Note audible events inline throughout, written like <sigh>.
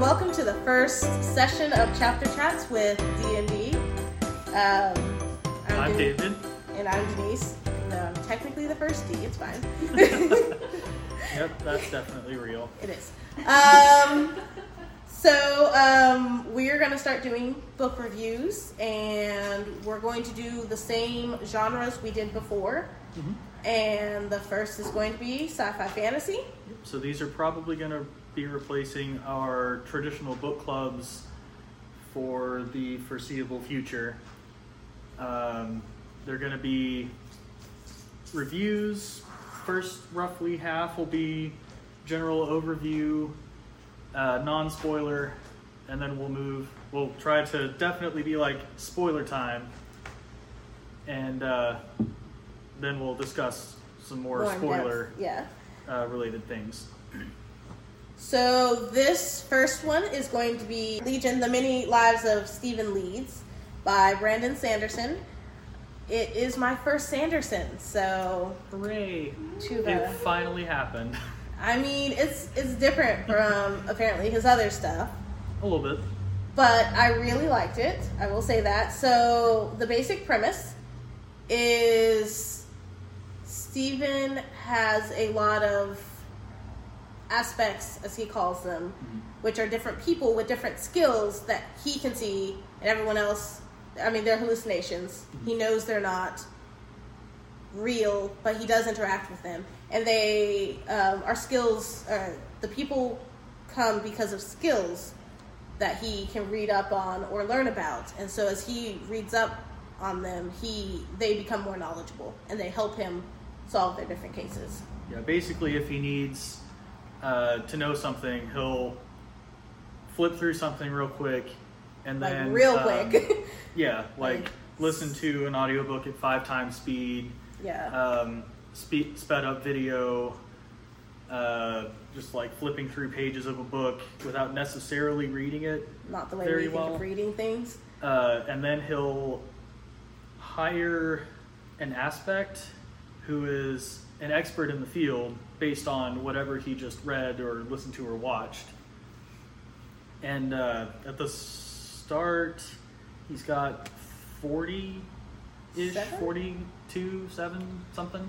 and welcome to the first session of Chapter Chats with D&D. Um, I'm Den- David. And I'm Denise. No, I'm technically the first D, it's fine. <laughs> Yep, that's definitely real. <laughs> It is. Um, so um, we're going to start doing book reviews, and we're going to do the same genres we did before. And the first is going to be sci-fi fantasy. So these are probably going to be replacing our traditional book clubs for the foreseeable future. Um, they're going to be reviews. First, roughly half will be general overview, uh, non spoiler, and then we'll move. We'll try to definitely be like spoiler time, and uh, then we'll discuss some more, spoiler yeah. uh, related things. So this first one is going to be Legion: The Many Lives of Stephen Leeds by Brandon Sanderson. It is my first Sanderson, so Hooray! too It finally happened. I mean, it's it's different from <laughs> apparently his other stuff, A little bit. but I really liked it. I will say that. So the basic premise is Stephen has a lot of aspects, as he calls them, which are different people with different skills that he can see, and everyone else. I mean, they're hallucinations. He knows they're not real, but he does interact with them, and they um, are skills. Uh, the people come because of skills that he can read up on or learn about, and so as he reads up on them, he they become more knowledgeable, and they help him solve their different cases. Yeah, basically, if he needs uh, to know something, he'll flip through something real quick, and Like then real um, quick. <laughs> yeah, like Like- listen to an audiobook at five times speed, yeah. um, speed, sped up video, uh, just like flipping through pages of a book without necessarily reading it. Not the way very we think well. of reading things. uh, and then he'll hire an aspect who is an expert in the field based on whatever he just read or listened to or watched. And uh, at the start, he's got 40 ish, 42, 7, something.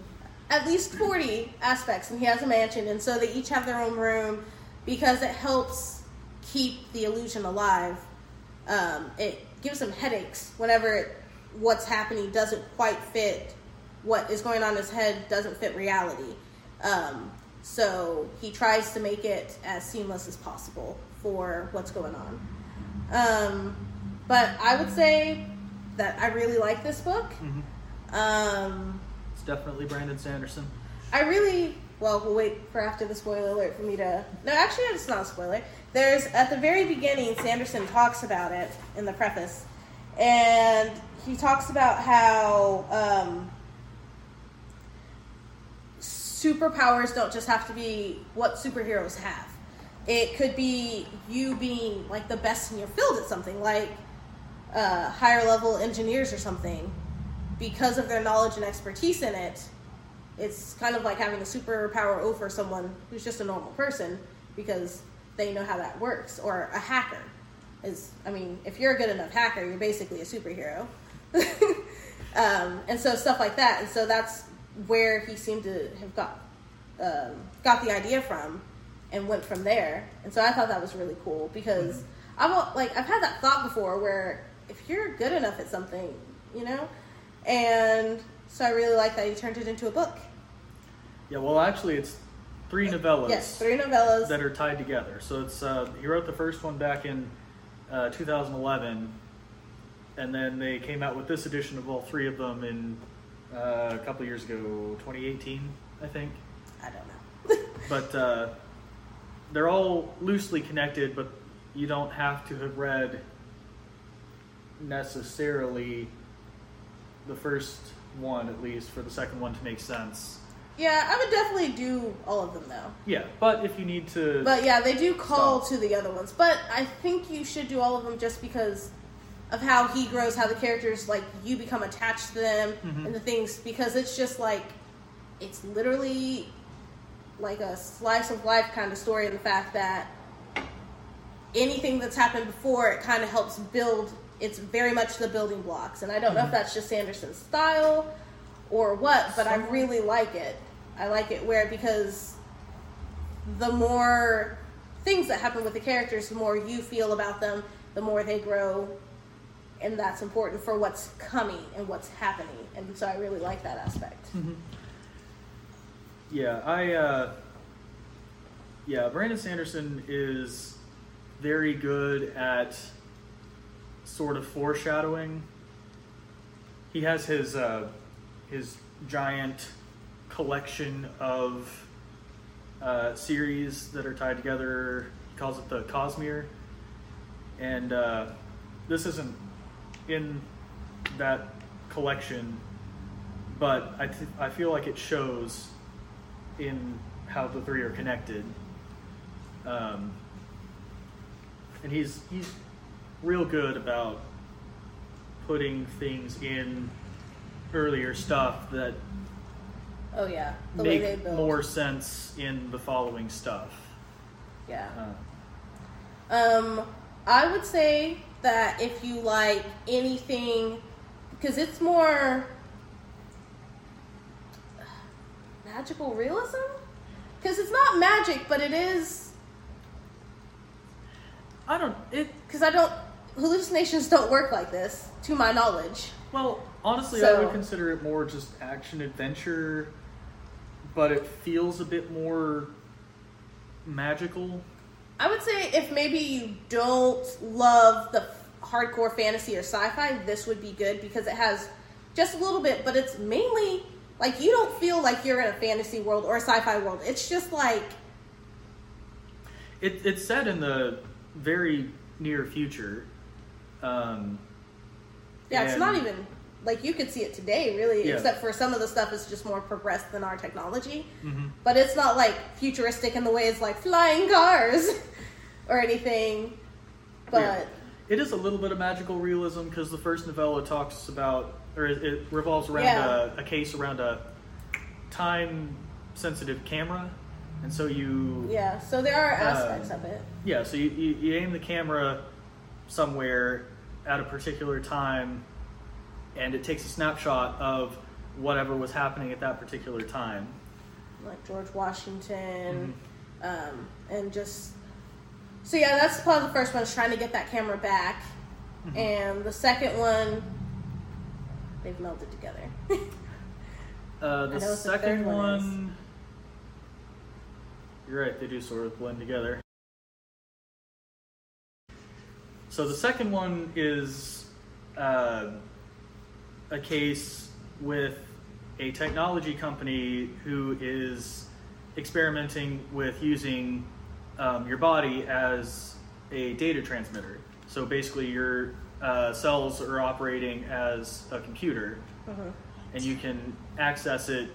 At least 40 aspects, and he has a mansion, and so they each have their own room because it helps keep the illusion alive. Um, it gives him headaches whenever it, what's happening doesn't quite fit what is going on in his head doesn't fit reality. Um, so he tries to make it as seamless as possible for what's going on. Um, but I would say that I really like this book. Um, It's definitely Brandon Sanderson. I really well. We'll wait for after the spoiler alert for me to. No, actually, it's not a spoiler. There's at the very beginning, Sanderson talks about it in the preface, and he talks about how um, superpowers don't just have to be what superheroes have. It could be you being like the best in your field at something, like uh, higher level engineers or something, because of their knowledge and expertise in it it's kind of like having a superpower over someone who's just a normal person because they know how that works. Or a hacker is i mean if you're a good enough hacker you're basically a superhero. <laughs> Um, and so stuff like that. And so that's where he seemed to have got um, got the idea from and went from there and so i thought that was really cool because i've like i've had that thought before where if you're good enough at something you know and so i really like that he turned it into a book Yeah, well, actually, it's three novellas. Yes, three novellas. that are tied together. So it's uh, he wrote the first one back in uh, 2011, and then they came out with this edition of all three of them in uh, a couple years ago, 2018, I think. I don't know. <laughs> But uh, they're all loosely connected, but you don't have to have read necessarily the first one, at least, for the second one to make sense. yeah, I would definitely do all of them though. Yeah, but if you need to, But yeah, they do call Stop. to the other ones. But I think you should do all of them just because of how he grows, how the characters like you become attached to them Mhm. and the things because it's just like it's literally like a slice of life kind of story in the fact that anything that's happened before, it kind of helps build. It's very much the building blocks, and I don't know if that's just Sanderson's style or what, but I really like it. I like it where because the more things that happen with the characters, the more you feel about them, the more they grow, and that's important for what's coming and what's happening. And so I really like that aspect. Yeah, I. Uh, yeah, Brandon Sanderson is very good at sort of foreshadowing. He has his uh, his giant collection of uh, series that are tied together. He calls it the Cosmere, and uh, this isn't in that collection, but I th- I feel like it shows in how the three are connected. Um, and he's he's real good about putting things in earlier stuff that Oh yeah, the make more sense in the following stuff. Yeah. Uh, Um, I would say that if you like anything, because it's more magical realism. Because it's not magic, but it is. I don't it Because I don't hallucinations don't work like this, to my knowledge. well honestly I would consider it more just action adventure, but it feels a bit more magical. I would say if maybe you don't love the hardcore fantasy or sci-fi, this would be good because it has just a little bit, but it's mainly like you don't feel like you're in a fantasy world or a sci-fi world. It's just like It, it's set in the very near future. Um, yeah, it's not even like you could see it today, really, Yeah. except for some of the stuff is just more progressed than our technology. mhm. But it's not like futuristic in the way it's like flying cars <laughs> or anything. But Yeah. It is a little bit of magical realism because the first novella talks about, or it, it revolves around Yeah. a, a case around a time sensitive camera. And so you, yeah, so there are aspects Um, of it. yeah, so you, you, you aim the camera somewhere at a particular time and it takes a snapshot of whatever was happening at that particular time. like George Washington, Mm-hmm. um, and just so yeah, that's probably the first one is trying to get that camera back, Mm-hmm. and the second one they've melded together. <laughs> Uh, the what the second one one, you're right, they do sort of blend together. So the second one is uh, a case with a technology company who is experimenting with using um, your body as a data transmitter. So basically, your uh, cells are operating as a computer Mhm. and you can access it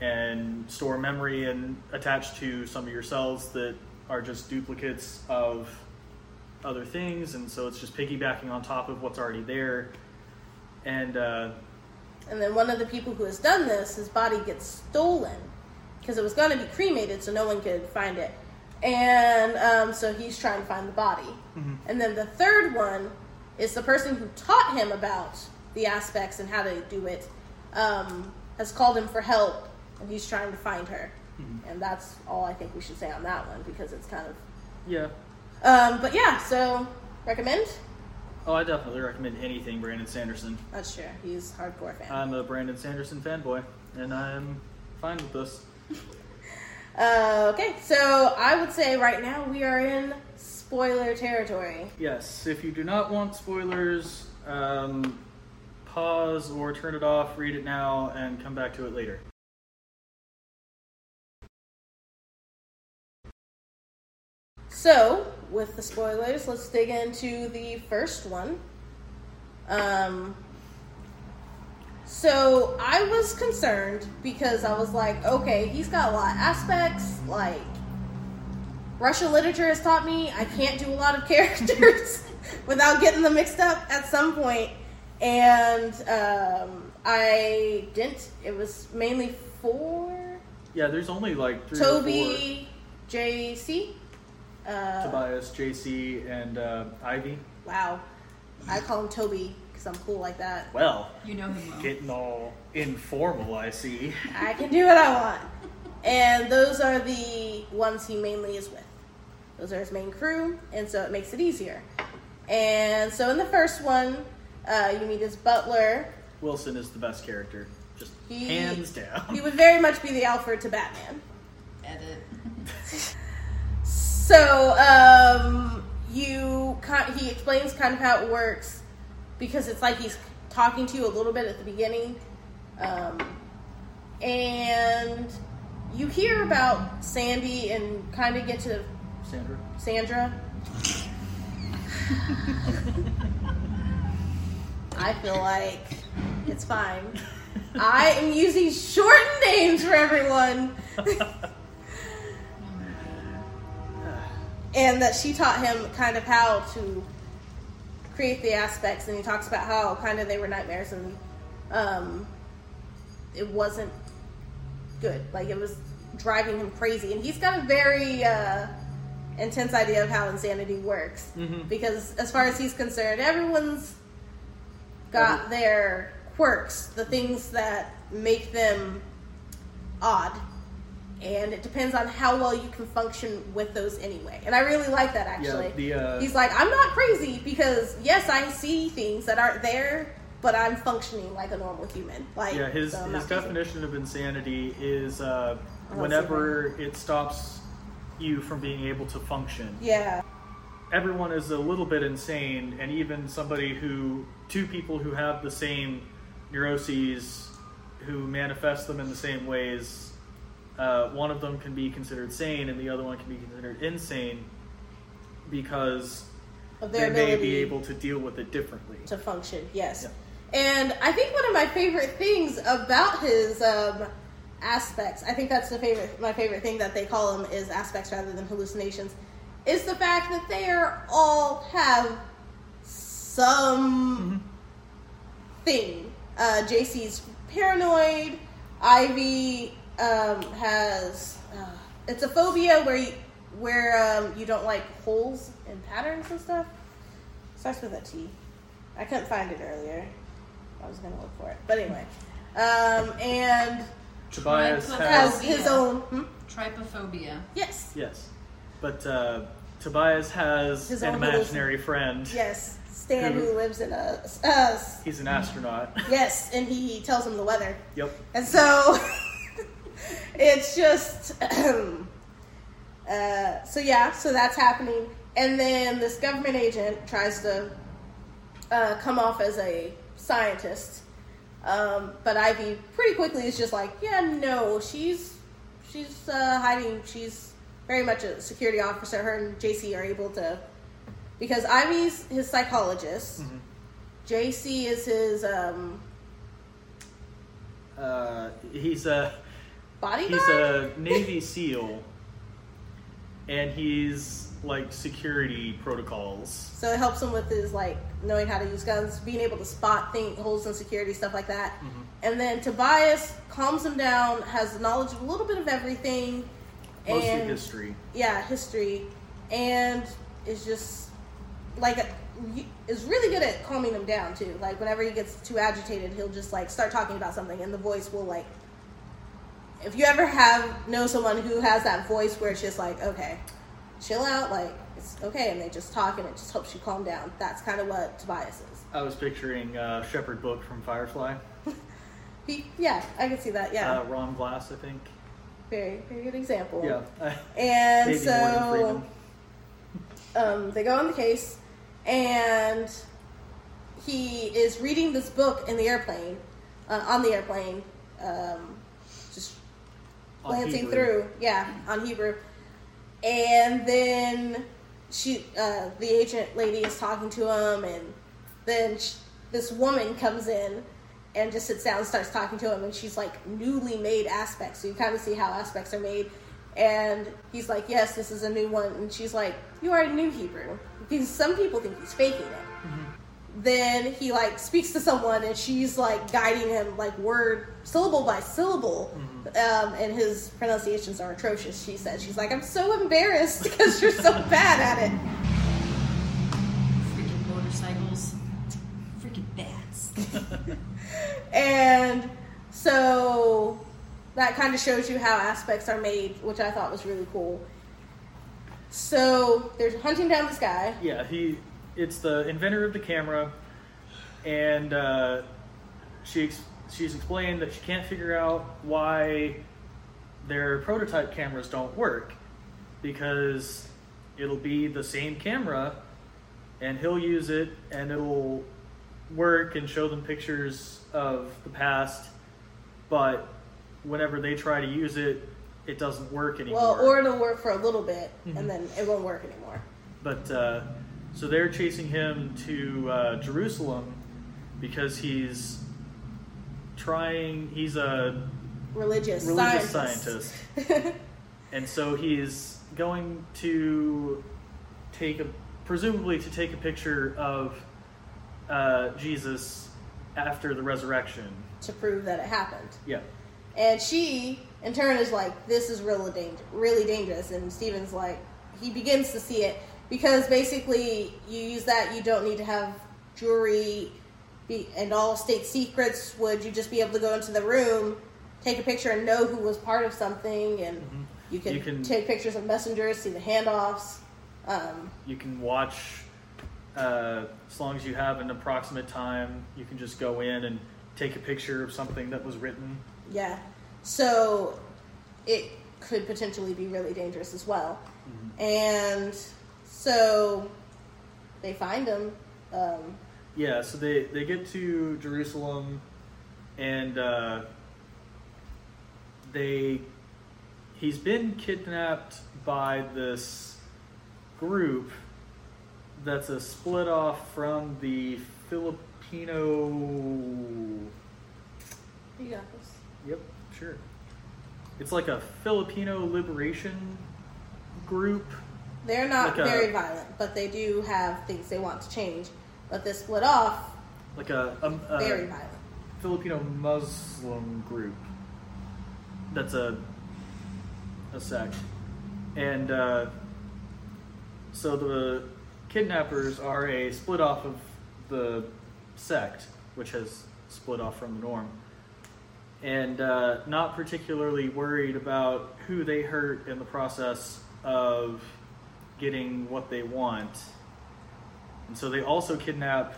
and store memory and attach to some of your cells that are just duplicates of other things and so it's just piggybacking on top of what's already there and uh, And then one of the people who has done this, his body gets stolen because it was going to be cremated, so no one could find it. And um, so he's trying to find the body. And then the third one is the person who taught him about the aspects and how to do it um, has called him for help, and he's trying to find her. And that's all I think we should say on that one because it's kind of. yeah Um, but yeah, so recommend. Oh i definitely recommend anything brandon sanderson That's true. He's a hardcore fan. i'm a brandon sanderson fanboy and i'm fine with this <laughs> Uh, okay, so I would say right now we are in spoiler territory. yes if you do not want spoilers um, pause or turn it off read it now and come back to it later So, with the spoilers, let's dig into the first one. Um, so I was concerned because I was like, okay, he's got a lot of aspects. Like, Russian literature has taught me I can't do a lot of <laughs> characters <laughs> without getting them mixed up at some point. And um, I didn't. It was mainly four. Yeah, there's only like three. Toby, JC, Uh, Tobias, JC, and uh, Ivy. wow, I call him Toby because I'm cool like that. Well, You know him well. getting all informal, I see. <laughs> I can do what I want. And those are the ones he mainly is with. Those are his main crew, and so it makes it easier. And so in the first one, uh, you meet his butler. Wilson is the best character, just He- hands down. He would very much be the Alfred to Batman. Edit. <laughs> So um, you he explains kind of how it works because it's like he's talking to you a little bit at the beginning, um, and you hear about Sandy and kind of get to Sandra. Sandra. I feel like it's fine. I am using shortened names for everyone. <laughs> and that she taught him kind of how to create the aspects and he talks about how kind of they were nightmares and um, it wasn't good. Like it was driving him crazy. And he's got a very uh, intense idea of how insanity works. Mhm. because as far as he's concerned everyone's got their quirks the things that make them odd and it depends on how well you can function with those anyway. And I really like that actually. the, uh, He's like, I'm not crazy because yes, I see things that aren't there, but I'm functioning like a normal human. Like, Yeah, his so his crazy. definition of insanity is uh, whenever it stops you from being able to function. Yeah, Everyone is a little bit insane, and even somebody who two people who have the same neuroses, who manifest them in the same ways. Uh, one of them can be considered sane, and the other one can be considered insane because they may be able to deal with it differently. to function. Yes, Yeah. and I think one of my favorite things about his um, aspects, I think that's the favorite, my favorite thing that they call them is aspects rather than hallucinations, is the fact that they are all have some thing. Uh, JC's paranoid. Ivy um, has uh, it's a phobia where you, where um, you don't like holes and patterns and stuff. Starts with a T. I couldn't find it earlier. I was gonna look for it, but anyway. Um, and Tobias has has his own. Hmm? Trypophobia. Yes, Yes, but uh, Tobias has His an own imaginary friend. yes. Stan, Who- who lives in a us. He's an astronaut. Yes, and he tells him the weather. yep. And so <laughs> it's just <clears throat> uh, so yeah, so that's happening. And then this government agent tries to uh, come off as a scientist. Um, but Ivy pretty quickly is just like, yeah, no, she's she's uh, hiding. She's very much a security officer. Her and JC are able to because Ivy's his psychologist. Mhm. JC is his um, Uh, he's a bodyguard. he's a Navy SEAL, and he's like security protocols. So it helps him with his like knowing how to use guns, being able to spot thing, holes in security, stuff like that. Mm-hmm. And then Tobias calms him down, has knowledge of a little bit of everything, Mostly and history. yeah, history, and is just like is really good at calming him down too. Like whenever he gets too agitated, he'll just like start talking about something, and the voice will like. If you ever have know someone who has that voice where it's just like, okay, chill out, like it's okay, and they just talk and it just helps you calm down. That's kind of what Tobias is. I was picturing uh, Shepard Book from Firefly. <laughs> He, yeah, I can see that. Yeah, Uh, Ron Glass, I think. very, very good example. Yeah. <laughs> And so um, they go on the case, and he is reading this book in the airplane, uh, on the airplane, um, glancing Hebrew. through, yeah, on Hebrew, and then she, uh, the agent lady, is talking to him, and then sh this woman comes in and just sits down and starts talking to him, and she's like newly made aspects, so you kind of see how aspects are made. And he's like, "Yes, this is a new one," and she's like, "You already knew Hebrew," because some people think he's faking it. Then he like speaks to someone and she's like guiding him like word syllable by syllable um, and his pronunciations are atrocious she said she's like i'm so embarrassed <laughs> because you're so bad at it Freaking motorcycles. Freaking bats. <laughs> and so that kind of shows you how aspects are made which i thought was really cool so they're hunting down this guy Yeah, he. It's the inventor of the camera, and uh, she ex- she's explained that she can't figure out why their prototype cameras don't work because it'll be the same camera, and he'll use it, and it'll work and show them pictures of the past, but whenever they try to use it, it doesn't work anymore. well or it'll work for a little bit Mhm. and then it won't work anymore But uh, so they're chasing him to uh, Jerusalem because he's trying. He's a religious, religious scientist. scientist, <laughs> and so he's going to take a presumably to take a picture of uh, Jesus after the resurrection. to prove that it happened. Yeah, And she, in turn, is like, "This is really danger, really dangerous." And Stephen's like, he begins to see it because basically, you use that, you don't need to have jewelry be, and all state secrets. Would you just be able to go into the room, take a picture, and know who was part of something? And Mhm. you can, You can- take pictures of messengers, see the handoffs. Um, you can watch uh, as long as you have an approximate time. You can just go in and take a picture of something that was written. Yeah. So it could potentially be really dangerous as well. And so they find him. Um, Yeah, so they, they get to Jerusalem and uh, they he's been kidnapped by this group that's a split off from the Filipino you got this. Yep, sure. It's like a Filipino liberation group. They're not Like a- very violent, but they do have things they want to change. But they split off Like a, um, a, a very violent. Filipino Muslim group. That's a a sect, and uh, so the kidnappers are a split off of the sect, which has split off from the norm, and uh, not particularly worried about who they hurt in the process of getting what they want. And so they also kidnap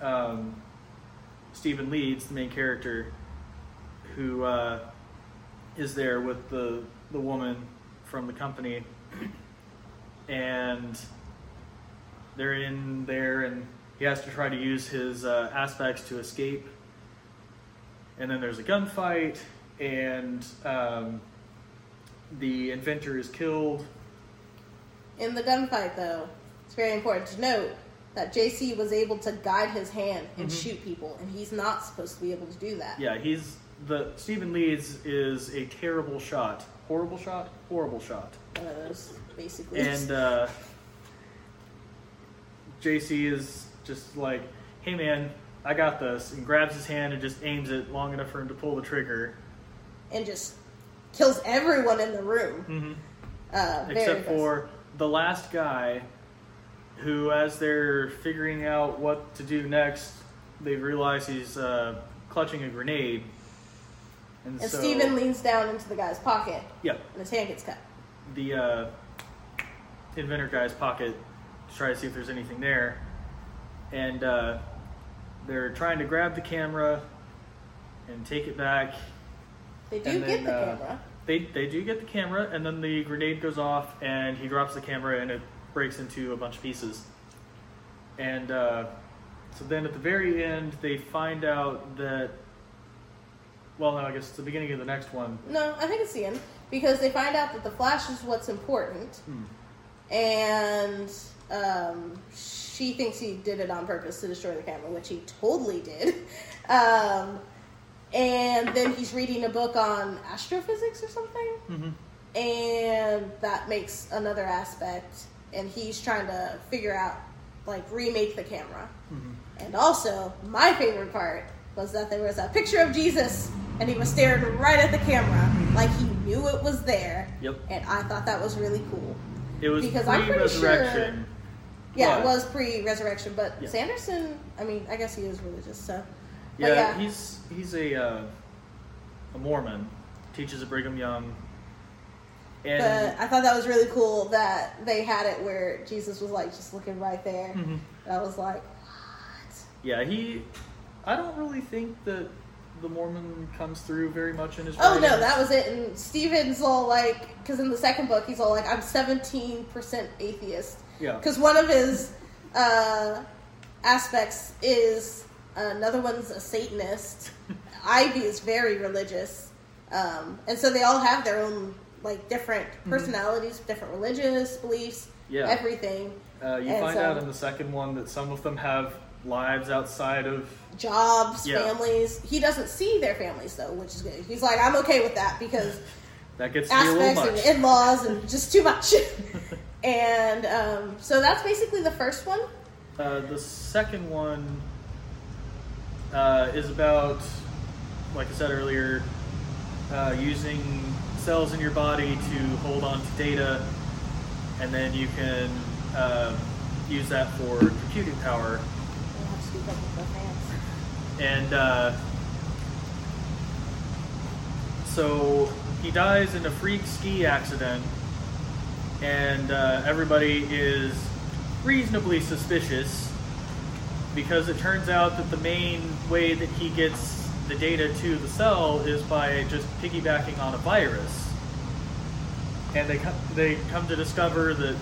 um, Stephen Leeds, the main character, who uh, is there with the the woman from the company, and they're in there, and he has to try to use his uh, aspects to escape. And then there's a gunfight, and um, the inventor is killed. In the gunfight, though, it's very important to note that JC was able to guide his hand and Mhm. shoot people, and he's not supposed to be able to do that. Yeah, he's the Stephen Leeds is a terrible shot, horrible shot, horrible shot. One of those, basically. and uh, JC is just like, "Hey man, I got this," and grabs his hand and just aims it long enough for him to pull the trigger. and just kills everyone in the room. hmm Uh, Except for the last guy, who, as they're figuring out what to do next, they realize he's uh, clutching a grenade. And, And so, Stephen leans down into the guy's pocket, yeah, and his hand gets cut. the uh, inventor guy's pocket to try to see if there's anything there. And uh, they're trying to grab the camera and take it back. They do And get then, the uh, camera. They, they do get the camera, and then the grenade goes off, and he drops the camera, and it breaks into a bunch of pieces. And uh, so then at the very end, they find out that. Well, no, I guess it's the beginning of the next one. No, I think it's the end because they find out that the flash is what's important, Hmm. and um, she thinks he did it on purpose to destroy the camera, which he totally did. <laughs> Um, and then he's reading a book on astrophysics or something, Mm-hmm. and that makes another aspect. And he's trying to figure out like remake the camera. Mm-hmm. And also, my favorite part was that there was a picture of Jesus and he was staring right at the camera like he knew it was there. Yep. And I thought that was really cool. It was Because I'm pretty pre-resurrection. Yeah, But- it was pre-resurrection, but Yeah. Sanderson, I mean, I guess he is religious, so. Yeah, yeah, he's he's a uh, a Mormon, teaches at Brigham Young, and but I thought that was really cool that they had it where Jesus was like just looking right there. Mhm. And I was like, what? yeah, he. I don't really think that the Mormon comes through very much in his. Oh no, that was it. And Stephen's all like, because in the second book, he's all like, I'm 17% atheist. Yeah. Because one of his uh, aspects is another one's a Satanist. <laughs> Ivy is very religious. Um, and so they all have their own, like, different personalities, different religious beliefs, Mm-hmm. Yeah. everything. Uh, you And find so- out in the second one that some of them have lives outside of. Jobs, Yeah. families. He doesn't see their families, though, which is good. He's like, I'm okay with that because <laughs> That gets to be a little aspects and in-laws and <laughs> just too much. and um, so that's basically the first one. Uh, the second one uh, is about, like I said earlier, uh, using cells in your body to hold on to data, and then you can uh, use that for computing power. We'll have to speak up with the fans. And uh, so he dies in a freak ski accident, and uh, everybody is reasonably suspicious because it turns out that the main way that he gets the data to the cell is by just piggybacking on a virus. And they come, they come to discover that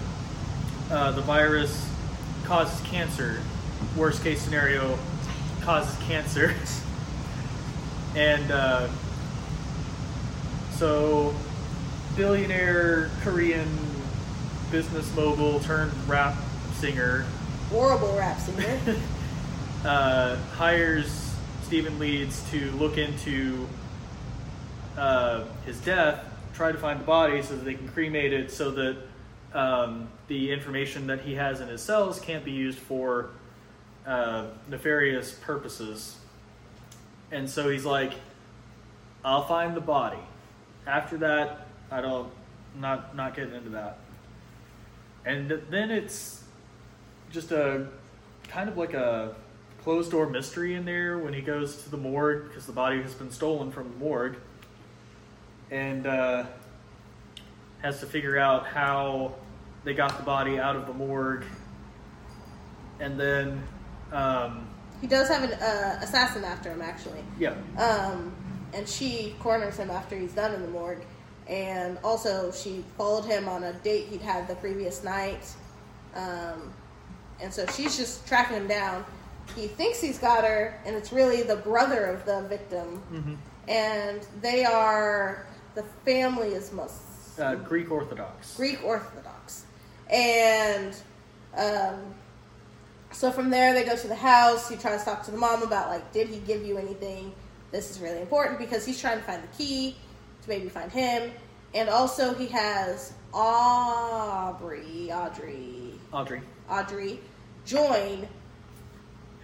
uh, the virus causes cancer. Worst case scenario, causes cancer. <laughs> and uh, so, billionaire Korean business mogul turned rap singer Horrible rap singer. <laughs> uh, hires Stephen Leeds to look into uh, his death, try to find the body so that they can cremate it so that um, the information that he has in his cells can't be used for uh, nefarious purposes. And so he's like, I'll find the body. After that, I don't, not not getting into that. And then it's just a kind of like a closed door mystery in there when he goes to the morgue because the body has been stolen from the morgue and uh, has to figure out how they got the body out of the morgue and then um, he does have an uh, assassin after him, actually. yeah Um, and she corners him after he's done in the morgue. And also, she followed him on a date he'd had the previous night. Um, and so she's just tracking him down. He thinks he's got her, and it's really the brother of the victim. Mhm. And they are, the family is Muslim. uh, Greek Orthodox Greek Orthodox. And um, so from there, they go to the house. He tries to talk to the mom about, like, did he give you anything? This is really important because he's trying to find the key to maybe find him. And also, he has Aubrey, Audrey, Audrey Audrey join,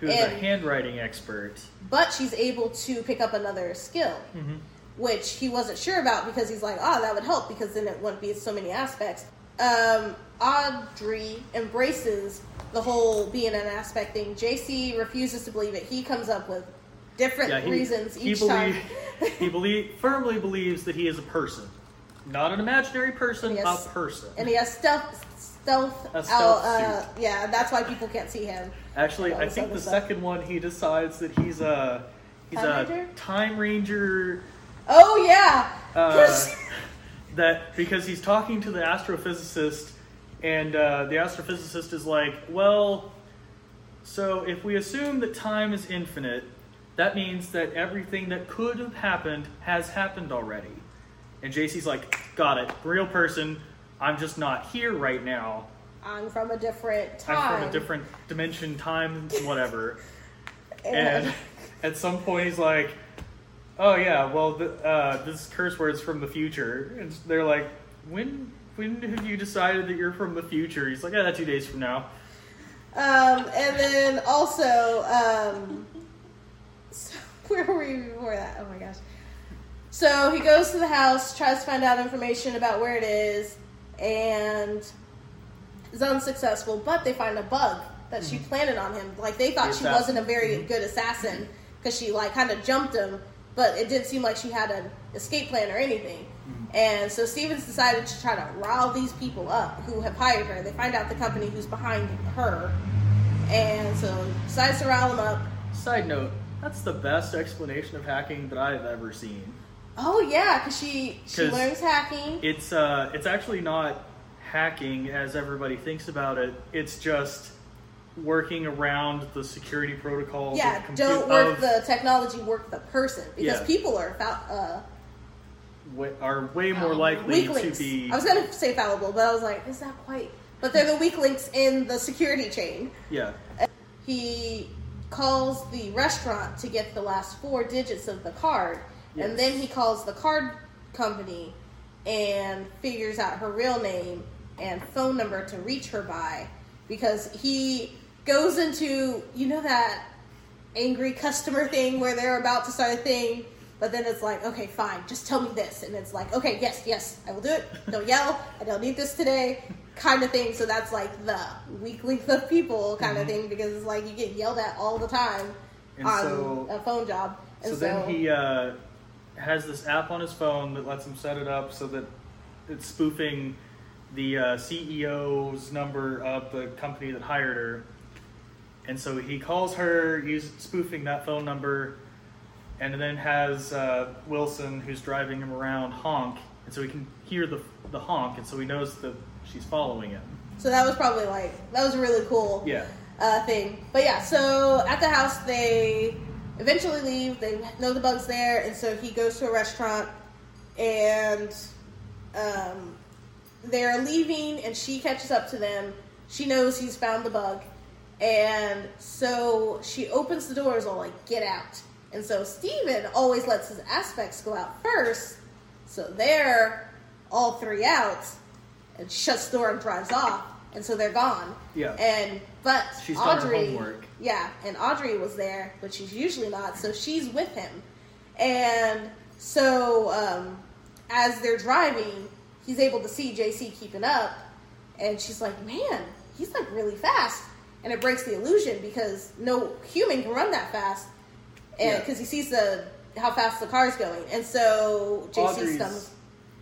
who's a handwriting expert but she's able to pick up another skill. Mhm. which he wasn't sure about because he's like, oh, that would help because then it wouldn't be so many aspects. Um, Audrey embraces the whole being an aspect thing. JC refuses to believe it. He comes up with different yeah, he, reasons he each believe, time. he <laughs> believe, firmly believes that he is a person not an imaginary person Yes. a person and he has stealth, stealth, stealth out, uh, yeah, that's why people can't see him. Actually, I think the second one he decides that he's a he's Time a Ranger? time ranger. Oh yeah, Uh, that because he's talking to the astrophysicist, and uh, the astrophysicist is like, "Well, so if we assume that time is infinite, that means that everything that could have happened has happened already." And JC's like, "Got it, real person. I'm just not here right now. I'm from a different time. I'm from a different dimension, time, whatever." <laughs> and, and at some point he's like, "Oh yeah, well, th- uh, this is curse words from the future." And they're like, "When when have you decided that you're from the future?" He's like, "Ah, two days from now." Um, and then also, um, so <laughs> where were we before that? Oh my gosh. So he goes to the house, tries to find out information about where it is, and is unsuccessful. But they find a bug that she mm-hmm. planted on him. Like they thought she wasn't a very mm-hmm. good assassin because she like kind of jumped him, but it didn't seem like she had an escape plan or anything. Mm-hmm. And so Stephen's decided to try to rile these people up who have hired her. They find out the company who's behind her, and so decides to rile them up. Side note: That's the best explanation of hacking that I've ever seen. Oh yeah, because she she 'Cause learns hacking. It's uh, it's actually not hacking as everybody thinks about it. It's just working around the security protocols. yeah, compu- don't work of- the technology, work the person because Yeah. people are uh, wa- are way more Um, likely to be. I was gonna say fallible, but I was like, is that quite? But they're the weak links in the security chain. yeah, He calls the restaurant to get the last four digits of the card, and then he calls the card company and figures out her real name and phone number to reach her by because he goes into you know that angry customer thing where they're about to start a thing but then it's like okay fine just tell me this. And it's like okay yes yes i will do it. Don't yell. I don't need this today kind of thing. So that's like the weak link of people kind of thing because it's like you get yelled at all the time Mm-hmm. And on so- a phone job. and so then he uh, has this app on his phone that lets him set it up so that it's spoofing the uh, CEO's number of the company that hired her. And so he calls her, use, spoofing that phone number, and then has uh, Wilson, who's driving him around, honk. And so he can hear the, the honk, and so he knows that she's following him. so that was probably like that was a really cool Yeah. uh, thing. But yeah, so at the house they eventually leave. They know the bug's there, and so he goes to a restaurant, and um, they're leaving, and she catches up to them. She knows he's found the bug, and so she opens the doors, all like "Get out!" And so Stephen always lets his aspects go out first, so they're all three out, and shuts the door and drives off, and so they're gone. Yeah. And but She's Audrey, homework. yeah, and Audrey was there, but she's usually not, so she's with him. And so um, as they're driving, he's able to see JC keeping up, and she's like, "Man, he's like really fast." And it breaks the illusion because no human can run that fast, and Yeah. because he sees the how fast the car's going, and so JC Audrey's, stumbles.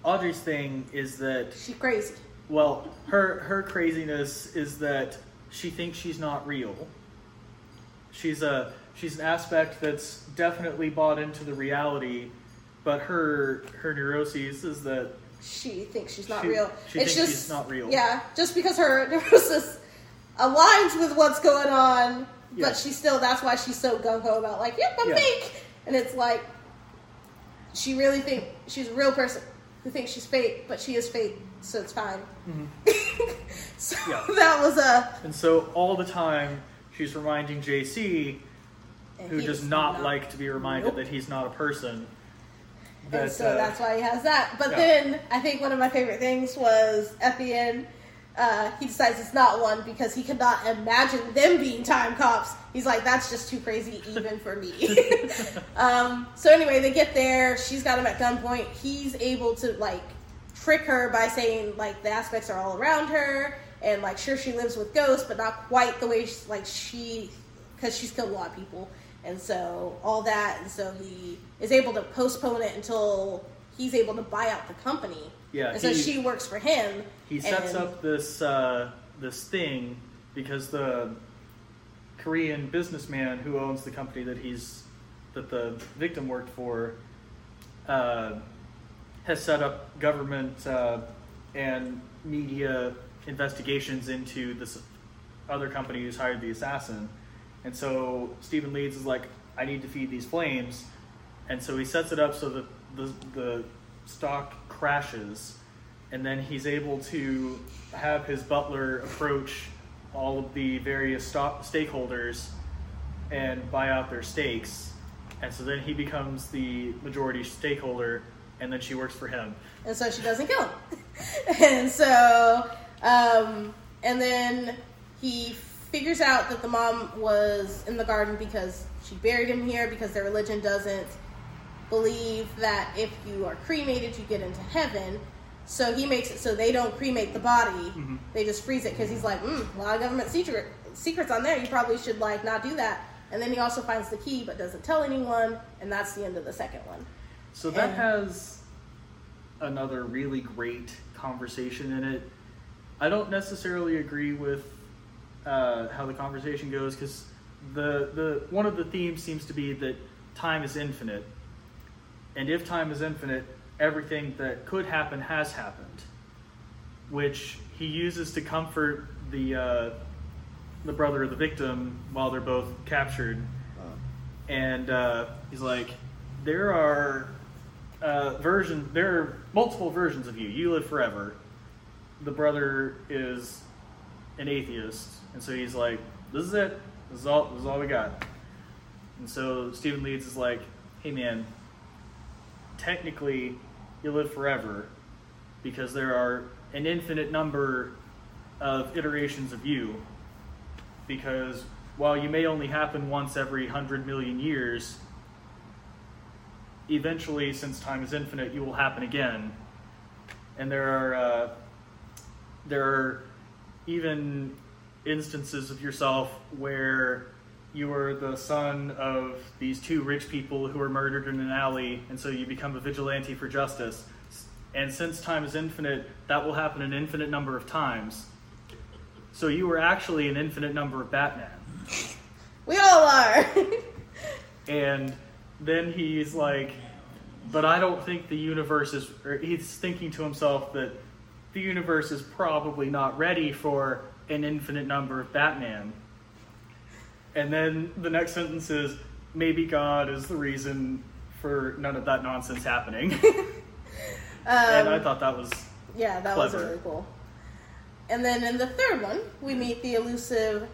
Audrey's thing is that She's crazy. Well, her her craziness is that she thinks she's not real. She's a she's an aspect that's definitely bought into the reality, but her her neuroses is that she thinks she's not She- real. she it's thinks just she's not real. Yeah, just because her <laughs> neurosis aligns with what's going on, Yeah. but she still that's why she's so gung ho about like, yep, I'm Yeah. fake. And it's like she really think she's a real person who thinks she's fake, but she is fake, so it's fine. <laughs> so Mm-hmm. Yeah. <laughs> that was a and so all the time she's reminding JC, who does not, like to be reminded Nope. that he's not a person. And so uh, that's why he has that. But yeah. then I think one of my favorite things was at the end, uh, he decides it's not one because he could not imagine them being time cops. He's like, that's just too crazy even for me. <laughs> um, so anyway, they get there. She's got him at gunpoint. He's able to like trick her by saying like the aspects are all around her and like sure she lives with ghosts, but not quite the way she, like she because she's killed a lot of people. And so all that, and so he is able to postpone it until he's able to buy out the company. Yeah, and so she works for him. He sets and- up this uh, this thing because the Korean businessman who owns the company that he's that the victim worked for uh, has set up government uh, and media investigations into this other company who's hired the assassin. And so Stephen Leeds is like, I need to feed these flames. And so he sets it up so that the, the stock crashes. And then he's able to have his butler approach all of the various stock stakeholders and buy out their stakes. And so then he becomes the majority stakeholder, and then she works for him. and so she doesn't kill him. <laughs> and so, um, and then he figures out that the mom was in the garden because she buried him here because their religion doesn't believe that if you are cremated you get into heaven. So he makes it so they don't cremate the body; Mhm. they just freeze it because he's like, mm, a lot of government secret secrets on there. You probably should like not do that. And then he also finds the key but doesn't tell anyone, and that's the end of the second one. So that And- has another really great conversation in it. I don't necessarily agree with uh, how the conversation goes because the the one of the themes seems to be that time is infinite, and if time is infinite, everything that could happen has happened, which he uses to comfort the uh, the brother of the victim while they're both captured and uh, he's like, "There are uh, version. There are multiple versions of you. You live forever." The brother is an atheist, and so he's like, "This is it. This is all. This is all we got." And so Stephen Leeds is like, "Hey, man. Technically, you live forever because there are an infinite number of iterations of you." because while you may only happen once every hundred million years, eventually, since time is infinite, you will happen again. And there are uh, there are even instances of yourself where you are the son of these two rich people who were murdered in an alley, and so you become a vigilante for justice. And since time is infinite, that will happen an infinite number of times. So you were actually an infinite number of Batman. We all are. <laughs> And then he's like, but I don't think the universe is, or he's thinking to himself that the universe is probably not ready for an infinite number of Batman. And then the next sentence is, maybe God is the reason for none of that nonsense happening. <laughs> and I Um, thought that was, yeah, that was really cool. And then in the third one, we meet the elusive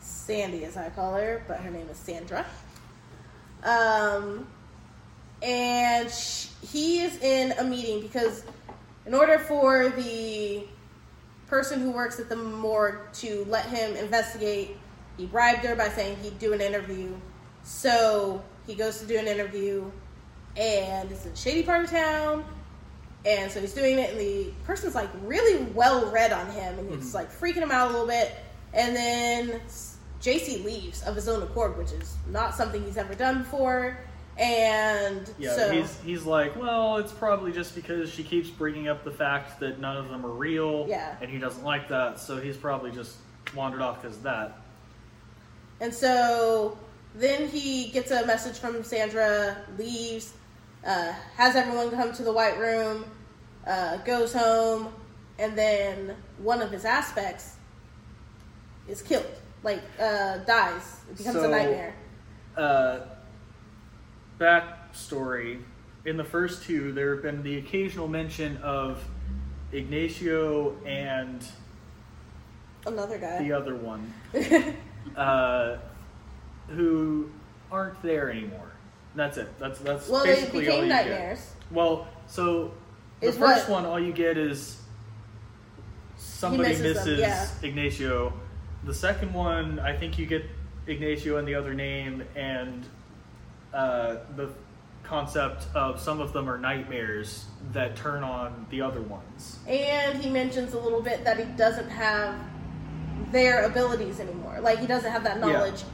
Sandy, as I call her, but her name is Sandra. Um, and sh- he is in a meeting because, in order for the person who works at the morgue to let him investigate, he bribed her by saying he'd do an interview. So he goes to do an interview, and it's in a shady part of town. And so he's doing it, and the person's like really well read on him, and it's Mhm. like freaking him out a little bit. And then JC leaves of his own accord, which is not something he's ever done before. And yeah, so he's, he's like, well, it's probably just because she keeps bringing up the fact that none of them are real. Yeah. And he doesn't like that, so he's probably just wandered off because of that. And so then he gets a message from Sandra, leaves, uh, has everyone come to the White Room, uh, goes home, and then one of his aspects is killed, like uh, dies, it becomes a So- nightmare. Backstory in the first two, there have been the occasional mention of Ignacio and Another guy. the other one, <laughs> uh, who aren't there anymore. That's it. That's that's well, they basically all you nightmares. get. Well, so the Is first what- one, all you get is somebody misses misses, yeah. Ignacio. The second one, I think you get Ignacio and the other name, and uh, the concept of some of them are nightmares that turn on the other ones. And he mentions a little bit that he doesn't have their abilities anymore. Like he doesn't have that Yeah. knowledge.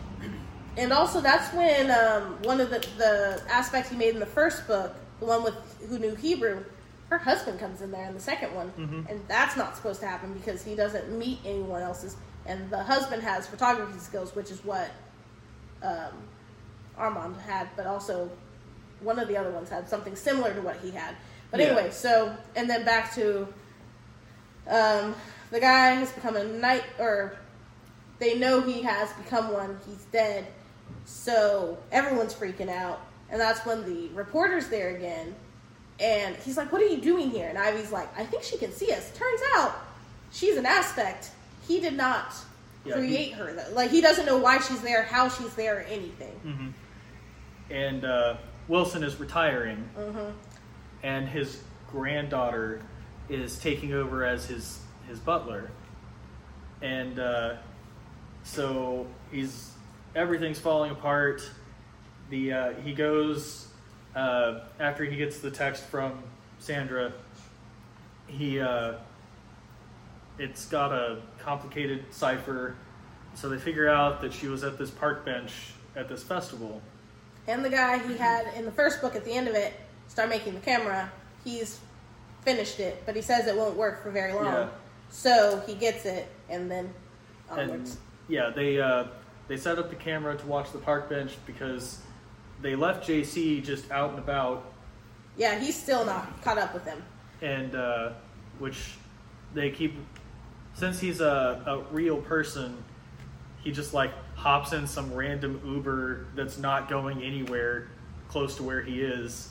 And also, that's when um, one of the, the aspects he made in the first book, the one with who knew Hebrew, her husband comes in there in the second one, Mhm. and that's not supposed to happen because he doesn't meet anyone else's. And the husband has photography skills, which is what um, Armand had, but also one of the other ones had something similar to what he had. But Yeah. anyway, so and then back to um, the guy has become a knight, or they know he has become one. He's dead, so everyone's freaking out, and that's when the reporter's there again, and he's like, "What are you doing here?" And Ivy's like, "I think she can see us." Turns out, she's an aspect. He did not Yeah, create he- her. Though. Like he doesn't know why she's there, how she's there, or anything. hmm And uh, Wilson is retiring, hmm and his granddaughter is taking over as his his butler, and uh, so he's everything's falling apart. The uh, he goes uh, after he gets the text from Sandra. He uh, it's got a complicated cipher, so they figure out that she was at this park bench at this festival. And the guy he had in the first book at the end of it start making the camera. He's finished it, but he says it won't work for very long. Yeah. So he gets it, and then and yeah, they uh, they set up the camera to watch the park bench because they left JC just out and about, yeah, he's still not caught up with him. and uh, which they keep since he's a, a real person, he just like hops in some random Uber that's not going anywhere close to where he is,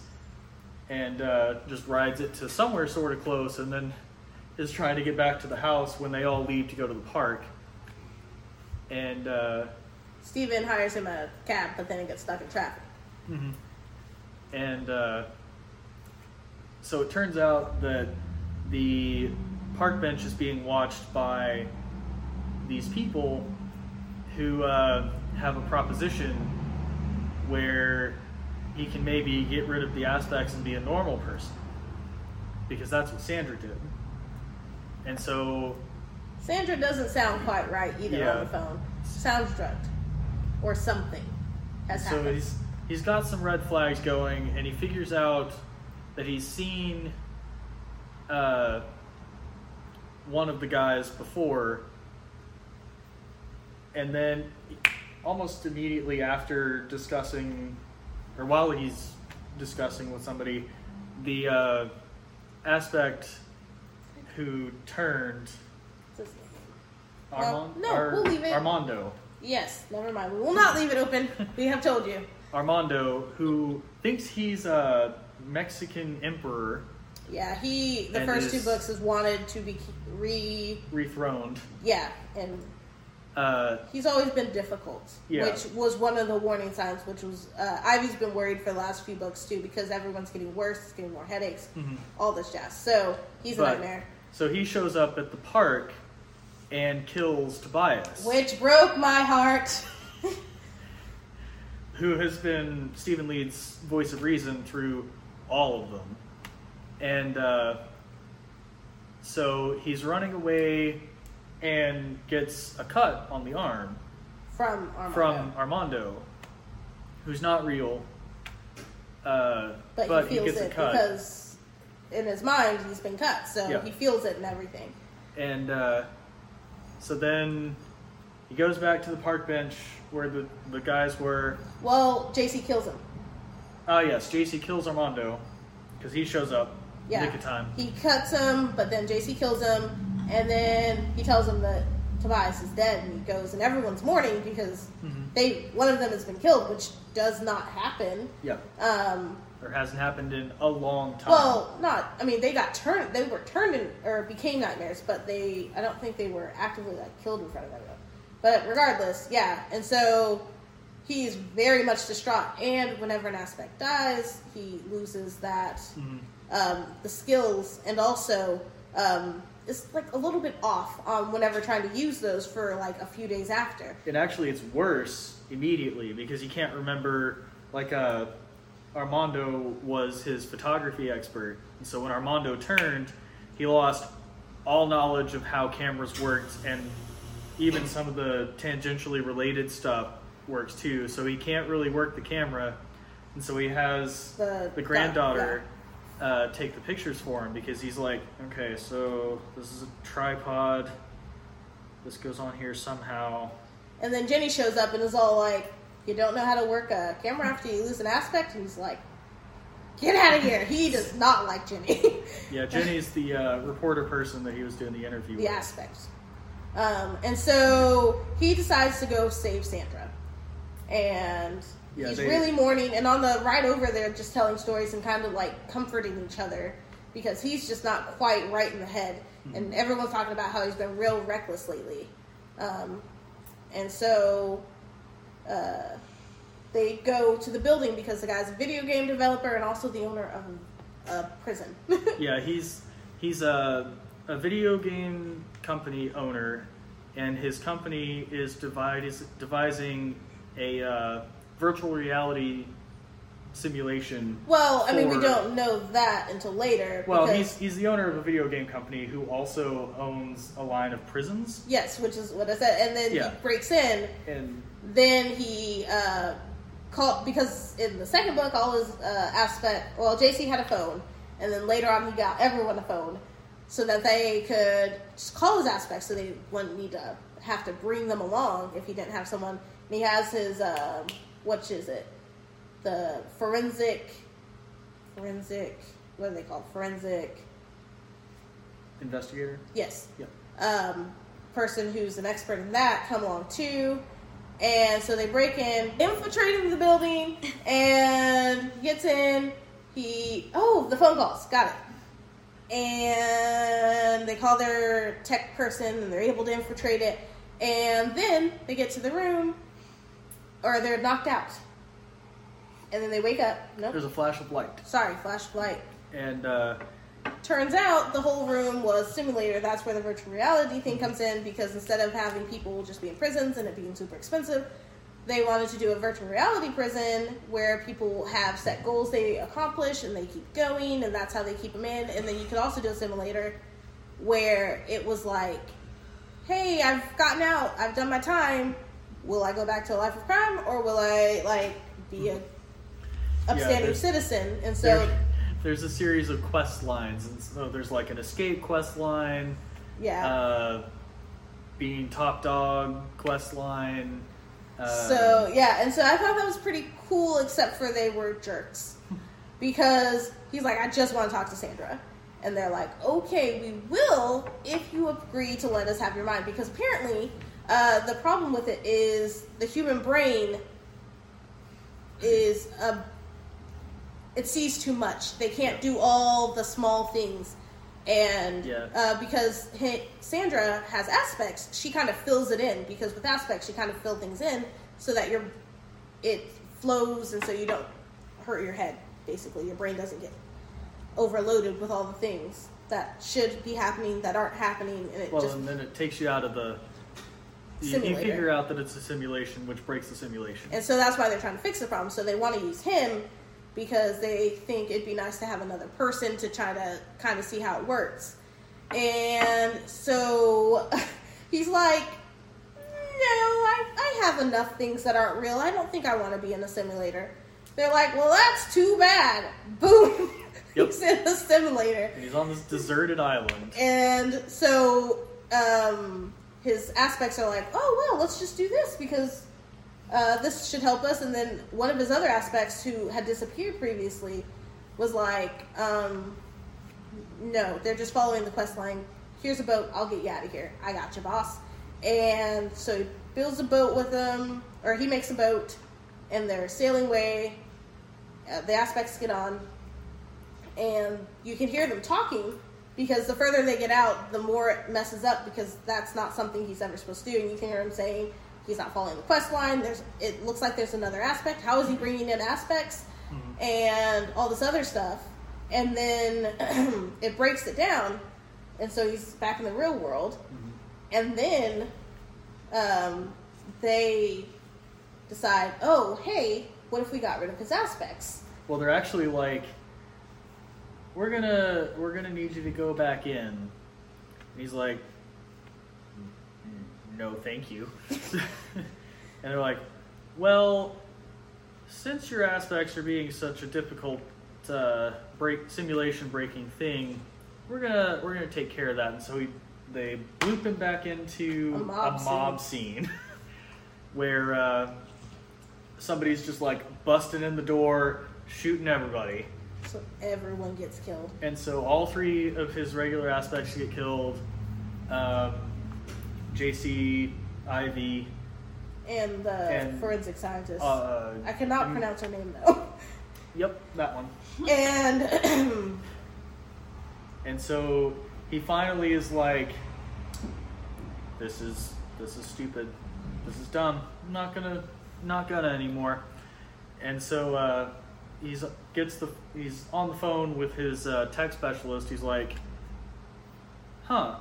and uh, just rides it to somewhere sort of close, and then is trying to get back to the house when they all leave to go to the park. And uh, Stephen hires him a cab, but then he gets stuck in traffic. and uh, so it turns out that the park bench is being watched by these people who uh, have a proposition where he can maybe get rid of the aspects and be a normal person because that's what Sandra did. And so Sandra doesn't sound quite right either Yeah. on the phone. Sounds drugged. Or something has So happened. he's he's got some red flags going, and he figures out that he's seen uh, one of the guys before, and then almost immediately after discussing, or while he's discussing with somebody, the uh, aspect who turned? Armand, Well, no, we'll leave it. Armando. Yes, never mind. We will not leave it open. we have told you. Armando, who thinks he's a Mexican emperor Yeah, he the And first two books is wanted to be re rethroned. yeah, and Uh, he's always been difficult, Yeah. which was one of the warning signs. Which was uh, Ivy's been worried for the last few books too because everyone's getting worse, it's getting more headaches, all this jazz. So he's a nightmare, So he shows up at the park and kills Tobias, which broke my heart. <laughs> who has been Stephen Leeds' voice of reason through all of them. And uh, so he's running away and gets a cut on the arm From Armando. from Armando, who's not real. Uh, but, but he feels gets it a cut. because in his mind he's been cut, so Yeah. he feels it and everything. And uh, so then he goes back to the park bench where the, the guys were. Well, JC kills him. Oh, yes, JC kills Armando because he shows up Yeah. nick of time. He cuts him, but then JC kills him, and then he tells him that Tobias is dead, and he goes, and everyone's mourning because Mm-hmm. they one of them has been killed, which does not happen. Yeah. Um, Or hasn't happened in a long time. well, not. I mean, they got turned. They were turned in, or became nightmares, but they. I don't think they were actively like killed in front of everyone. But regardless, yeah. And so he's very much distraught. And whenever an aspect dies, he loses that Mhm. Um, the skills, and also um, it's like a little bit off um, whenever trying to use those for like a few days after. And actually, it's worse immediately because he can't remember. Like, uh, Armando was his photography expert. And so when Armando turned, he lost all knowledge of how cameras worked and even some of the tangentially related stuff works too. So he can't really work the camera. And so he has The- the granddaughter uh, take the pictures for him because he's like, okay, so this is a tripod. This goes on here somehow. And then Jenny shows up and is all like, "You don't know how to work a camera after you lose an aspect." And he's like, "Get out of here!" He does not like Jenny. <laughs> Yeah, Jenny's the uh, reporter person that he was doing the interview the with. aspect. Um, and so he decides to go save Sandra, and Yeah, he's they- really mourning. And on the ride over there, just telling stories and kind of like comforting each other because he's just not quite right in the head. Mm-hmm. And everyone's talking about how he's been real reckless lately. Um, and so uh, they go to the building because the guy's a video game developer and also the owner of a prison. <laughs> Yeah, he's he's a, a video game company owner, and his company is devis- devising a uh, virtual reality simulation. Well, I mean, we don't know that until later. Well, because, he's he's the owner of a video game company who also owns a line of prisons, yes, which is what I said, and then Yeah. he breaks in. and Then he uh, called because in the second book, all his uh, aspect. Well, JC had a phone, and then later on, he got everyone a phone, so that they could just call his aspects, so they wouldn't need to have to bring them along if he didn't have someone. And he has his uh, what is it? The forensic, forensic. What are they called? Forensic. investigator. Yes. Yep. um, person who's an expert in that come along too. And so they break in, infiltrating the building, <laughs> and he gets in. He oh the phone calls, got it. And they call their tech person, and they're able to infiltrate it. And then they get to the room, or they're knocked out. And then they wake up. Nope. There's a flash of light, Sorry, flash of light. and uh, Turns out the whole room was simulator. That's where the virtual reality thing comes in because instead of having people just be in prisons and it being super expensive, they wanted to do a virtual reality prison where people have set goals they accomplish and they keep going, and that's how they keep them in. And then you could also do a simulator where it was like, hey, I've gotten out, I've done my time. Will I go back to a life of crime or will I like be a upstanding there's- citizen? And so. there- there's a series of quest lines, and so there's like an escape quest line, yeah. uh, being top dog quest line. Uh, So yeah, and so I thought that was pretty cool, except for they were jerks <laughs> because he's like, I just want to talk to Sandra, and they're like, Okay, we will if you agree to let us have your mind, because apparently uh, the problem with it is the human brain is a it sees too much. They can't do all the small things. And Yeah. uh, because hi Sandra has aspects, she kind of fills it in. Because with aspects, she kind of fill things in so that your it flows, and so you don't hurt your head. Basically, your brain doesn't get overloaded with all the things that should be happening that aren't happening, and it well, just and then it takes you out of the. You, you figure out that it's a simulation, which breaks the simulation. And so that's why they're trying to fix the problem. So they want to use him because they think it'd be nice to have another person to try to kind of see how it works. And so <laughs> he's like, No, I, I have enough things that aren't real. I don't think I want to be in a simulator. They're like, Well, that's too bad. <laughs> Boom. Yep. he's in the simulator. and he's on this deserted island. And so um, his aspects are like, oh, well, let's just do this because uh, this should help us. And then one of his other aspects, who had disappeared previously, was like, um, no, they're just following the quest line. Here's a boat. I'll get you out of here. I got you, boss. And so he builds a boat with them, or he makes a boat, and they're sailing away. Uh, the aspects get on, and you can hear them talking because the further they get out, the more it messes up because that's not something he's ever supposed to do. And you can hear him saying he's not following the quest line. There's it looks like there's another aspect. How is he bringing in aspects and all this other stuff? And then <clears throat> it breaks it down, and so he's back in the real world. And then um, they decide, oh hey, what if we got rid of his aspects? Well, they're actually like, we're gonna we're gonna need you to go back in. And he's like, no, thank you. <laughs> and they're like, well, since your aspects are being such a difficult uh, break simulation breaking thing, we're gonna we're gonna take care of that. And so he, they loop him back into A mob mob scene, <laughs> where uh, somebody's just like busting in the door, shooting everybody. So everyone gets killed. And so all three of his regular aspects get killed. Um, JC, Ivy, and the And, forensic scientist. uh, I cannot and- pronounce her name though. <laughs> Yep, that one. and <clears throat> And so he finally is like, "This is this is stupid. This is dumb. I'm not gonna not gonna anymore." And so uh, he's gets the he's on the phone with his uh, tech specialist. He's like, "Huh?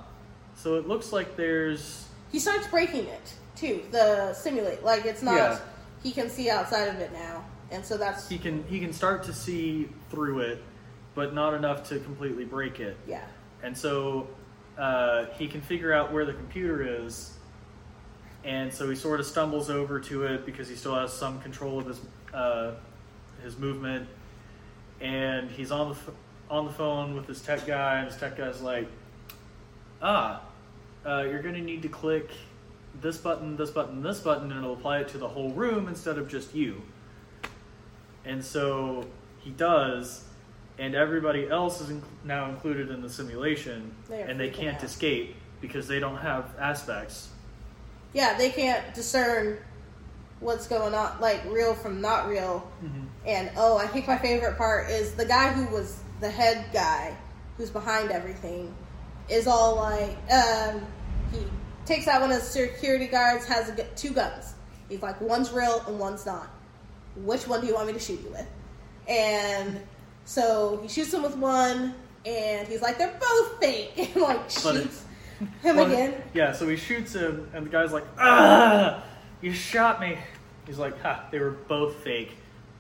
So it looks like there's he starts breaking it too. The simulate, like it's not. Yeah. He can see outside of it now, and so that's He can he can start to see through it, but not enough to completely break it. yeah. And so uh, he can figure out where the computer is. And so he sort of stumbles over to it because he still has some control of his uh, his movement. And he's on the ph- on the phone with his tech guy, and his tech guy's like, "Ah, uh, you're to need to click this button, this button, this button, and it'll apply it to the whole room instead of just you." And so he does, and everybody else is now included in the simulation, They and they can't out. escape because they don't have aspects. Yeah, they can't discern what's going on, like real from not real. And oh, I think my favorite part is the guy who was the head guy, who's behind everything, is all like, um, he takes out one of the security guards, has a, two guns. He's like, one's real and one's not. Which one do you want me to shoot you with? And so he shoots him with one, and he's like, they're both fake. <laughs> And like shoots him Well, again. Yeah, so he shoots him, and the guy's like, "Ah, you shot me." He's like, "Ha, they were both fake,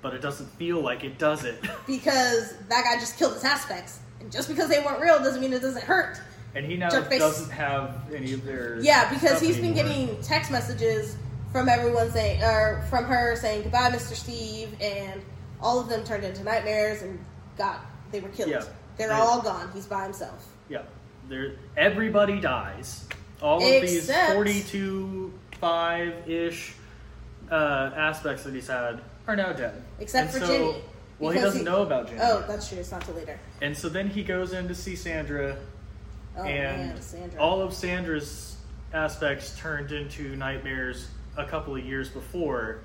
but it doesn't feel like it, does it?" <laughs> because that guy just killed his aspects. And just because they weren't real doesn't mean it doesn't hurt. And he now Jerkface. doesn't have any of their Yeah, because he's been anymore. getting text messages from everyone saying, or from her saying goodbye, Mr. Steve, and all of them turned into nightmares and got they were killed. Yeah. They're They- all gone. He's by himself. Yeah, there. Everybody dies. All of these forty-two, five-ish uh, aspects that he's had are now dead. Except And for so- Jenny, Well, he doesn't he- know about Jenny. Oh, that's true. It's not till later. And so then he goes in to see Sandra, Oh and man, Sandra. all of Sandra's aspects turned into nightmares a couple of years before,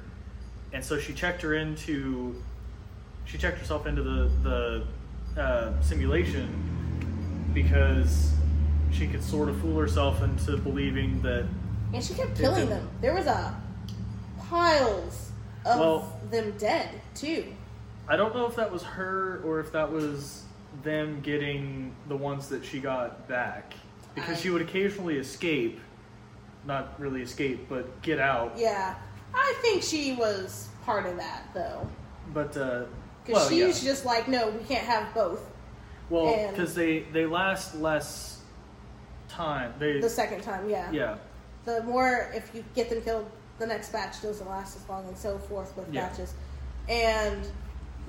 and so she checked her into, she checked herself into the the uh, simulation because she could sort of fool herself into believing that and she kept killing them. There was a piles of Well- them dead too. I don't know if that was her or if that was them getting the ones that she got back because I- she would occasionally escape, not really escape, but get out. Yeah, I think she was part of that though. But uh, Because well, she yeah. was just like, no, we can't have both. well, because they they last less time. They The second time, yeah. yeah The more, if you get them killed, the next batch doesn't last as long, and so forth with Yeah. batches. And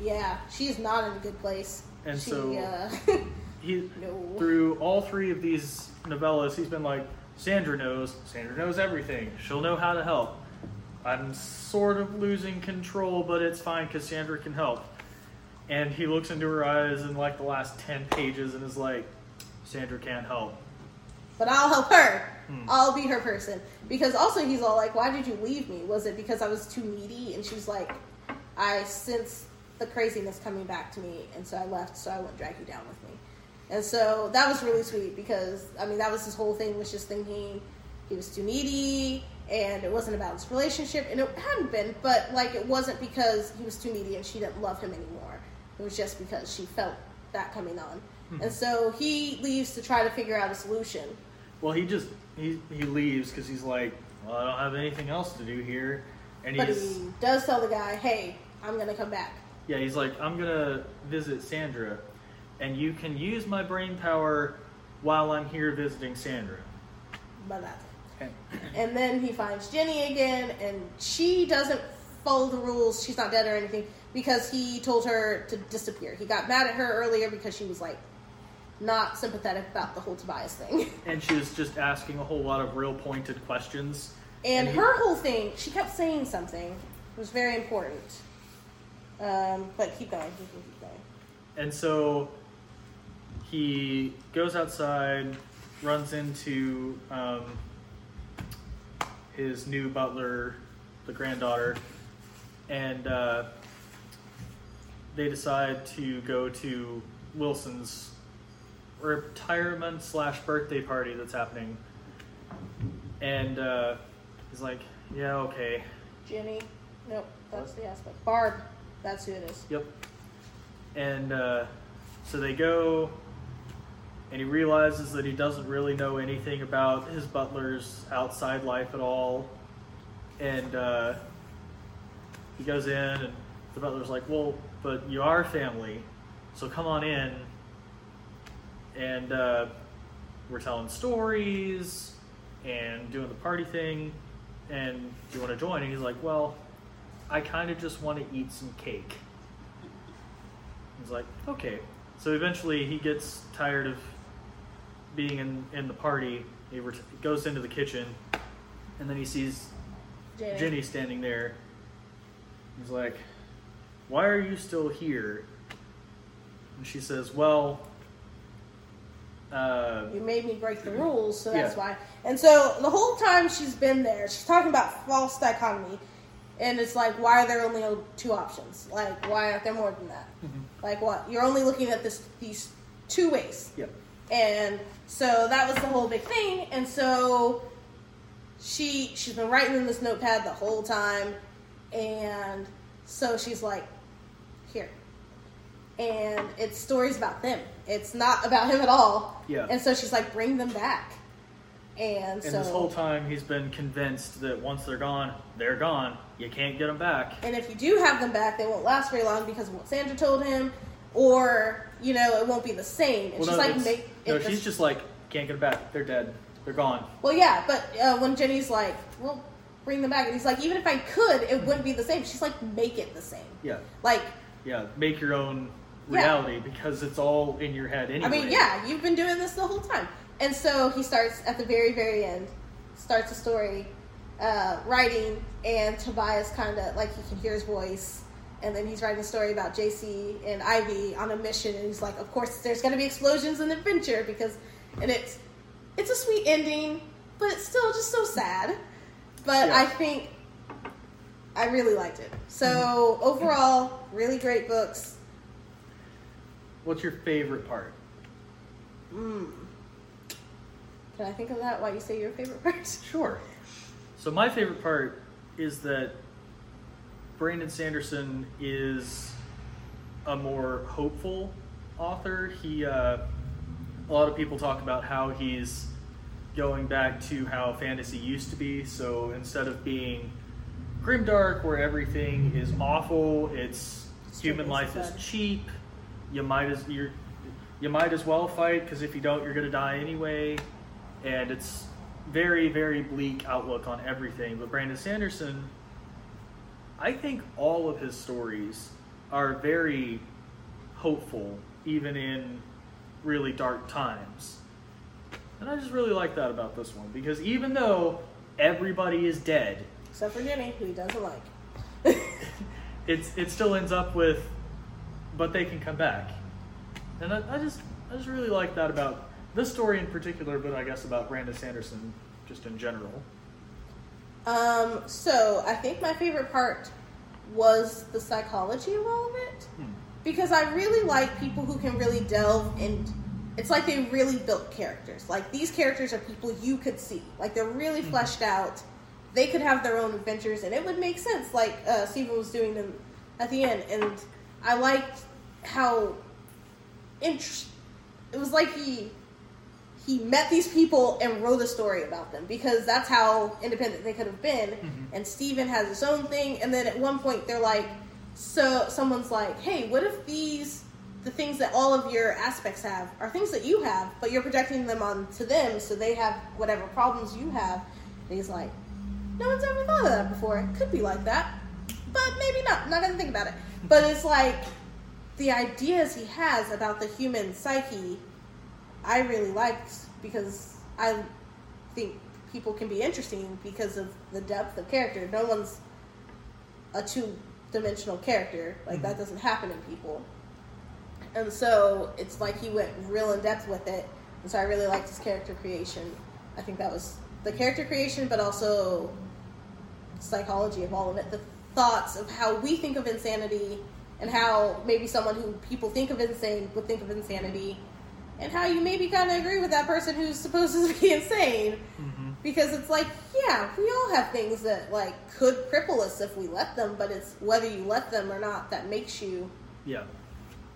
yeah, she's not in a good place. And she, so- uh, <laughs> he <laughs> No. through all three of these novellas, he's been like, Sandra knows. Sandra knows everything. She'll know how to help. I'm sort of losing control, but it's fine because Sandra can help. And he looks into her eyes in like the last ten pages and is like, Sandra can't help. But I'll help her. Hmm. I'll be her person. Because also he's all like, why did you leave me? Was it because I was too needy? And she's like, I sense the craziness coming back to me, and so I left, so I wouldn't drag you down with me. And so that was really sweet because, I mean, that was his whole thing, was just thinking he was too needy, and it wasn't about his relationship, and it hadn't been, but like it wasn't because he was too needy and she didn't love him anymore. It was just because she felt that coming on. And so he leaves to try to figure out a solution. Well, he just he he leaves because he's like, well, I don't have anything else to do here, and But he's he does tell the guy, hey, I'm going to come back. yeah, he's like, I'm gonna visit Sandra, and you can use my brain power while I'm here visiting Sandra. But And, And then he finds Jenny again, and she doesn't follow the rules. She's not dead or anything because he told her to disappear. He got mad at her earlier because she was like not sympathetic about the whole Tobias thing. <laughs> and she was just asking a whole lot of real pointed questions. And, And he- her whole thing, she kept saying something. It was very important. Um, but keep going. Keep going, keep going. And so he goes outside, runs into um, his new butler, the granddaughter, and uh, they decide to go to Wilson's retirement slash birthday party that's happening. And uh, he's like, "Yeah, okay, Jenny. Nope, that's the aspect. Barb. That's who it is. Yep. And uh, so they go, and he realizes that he doesn't really know anything about his butler's outside life at all. And uh, he goes in, and the butler's like, "Well, but you are family, so come on in." And uh, we're telling stories and doing the party thing. And do you want to join? And he's like, "Well, I kind of just want to eat some cake." He's like, "Okay." So eventually, he gets tired of being in, in the party. He ret- goes into the kitchen, and then he sees Jenny. Jenny standing there. He's like, Why are you still here? And she says, Well, uh, You made me break the rules, so that's Yeah. why. And so the whole time she's been there, she's talking about false dichotomy, and it's like, why are there only two options? Like, why aren't there more than that? Like, what? You're only looking at this these two ways. yeah. And so that was the whole big thing. And so she she's been writing in this notepad the whole time, and so she's like, here. And it's stories about them. It's not about him at all. Yeah. And so she's like, bring them back. And, And so this whole time, he's been convinced that once they're gone, they're gone. You can't get them back. And if you do have them back, they won't last very long because of what Sandra told him, or you know, it won't be the same. And Well, she's no, like, make no, she's just like, Can't get them back. They're dead. They're gone. Well, yeah, but uh, when Jenny's like, "Well, bring them back," and he's like, "Even if I could, it wouldn't be the same." She's like, "Make it the same." Yeah. Like, Yeah. Make your own Yeah. reality because it's all in your head anyway. I mean, yeah, you've been doing this the whole time. And so he starts at the very, very end, starts a story, uh, writing, and Tobias kind of like he can hear his voice. And then he's writing a story about JC and Ivy on a mission, and he's like, "Of course, there's going to be explosions and adventure because," and it's it's a sweet ending, but it's still just so sad. But Yeah. I think I really liked it. So overall, really great books. What's your favorite part? Mm. Can I think of that? while you say your favorite part? <laughs> Sure. So my favorite part is that Brandon Sanderson is a more hopeful author. He, uh, a lot of people talk about how he's going back to how fantasy used to be. So instead of being grimdark, where everything is awful, it's human life is cheap. You might as you you might as well fight because if you don't, you're gonna die anyway. And it's very very bleak outlook on everything. But Brandon Sanderson, I think all of his stories are very hopeful, even in really dark times. And I just really like that about this one because even though everybody is dead, Except for Jenny, who he doesn't like. <laughs> it's it still ends up with, but they can come back, and I, I just I just really like that about this story in particular, but I guess about Brandon Sanderson just in general. Um, so I think my favorite part was the psychology of all of it. Hmm. Because I really like people who can really delve in it's like they really built characters. Like these characters are people you could see. Like they're really fleshed out. They could have their own adventures and it would make sense like uh, Stephen was doing them at the end and I liked how int- it was like he he met these people and wrote a story about them because that's how independent they could have been. Mm-hmm. And Stephen has his own thing. And then at one point, they're like, so someone's like, hey, what if these, the things that all of your aspects have, are things that you have, but you're projecting them onto them so they have whatever problems you have? And he's like, no one's ever thought of that before. It could be like that, but maybe not. I'm not going to think about it. But it's like the ideas he has about the human psyche I really liked because I think people can be interesting because of the depth of character. No one's a two dimensional character. Like that mm-hmm. doesn't happen in people. And so it's like he went real in depth with it. And so I really liked his character creation. I think that was the character creation, but also psychology of all of it. The thoughts of how we think of insanity and how maybe someone who people think of insane would think of insanity and how you maybe kind of agree with that person who's supposed to be <laughs> insane mm-hmm. because it's like yeah we all have things that like could cripple us if we let them but it's whether you let them or not that makes you Yeah.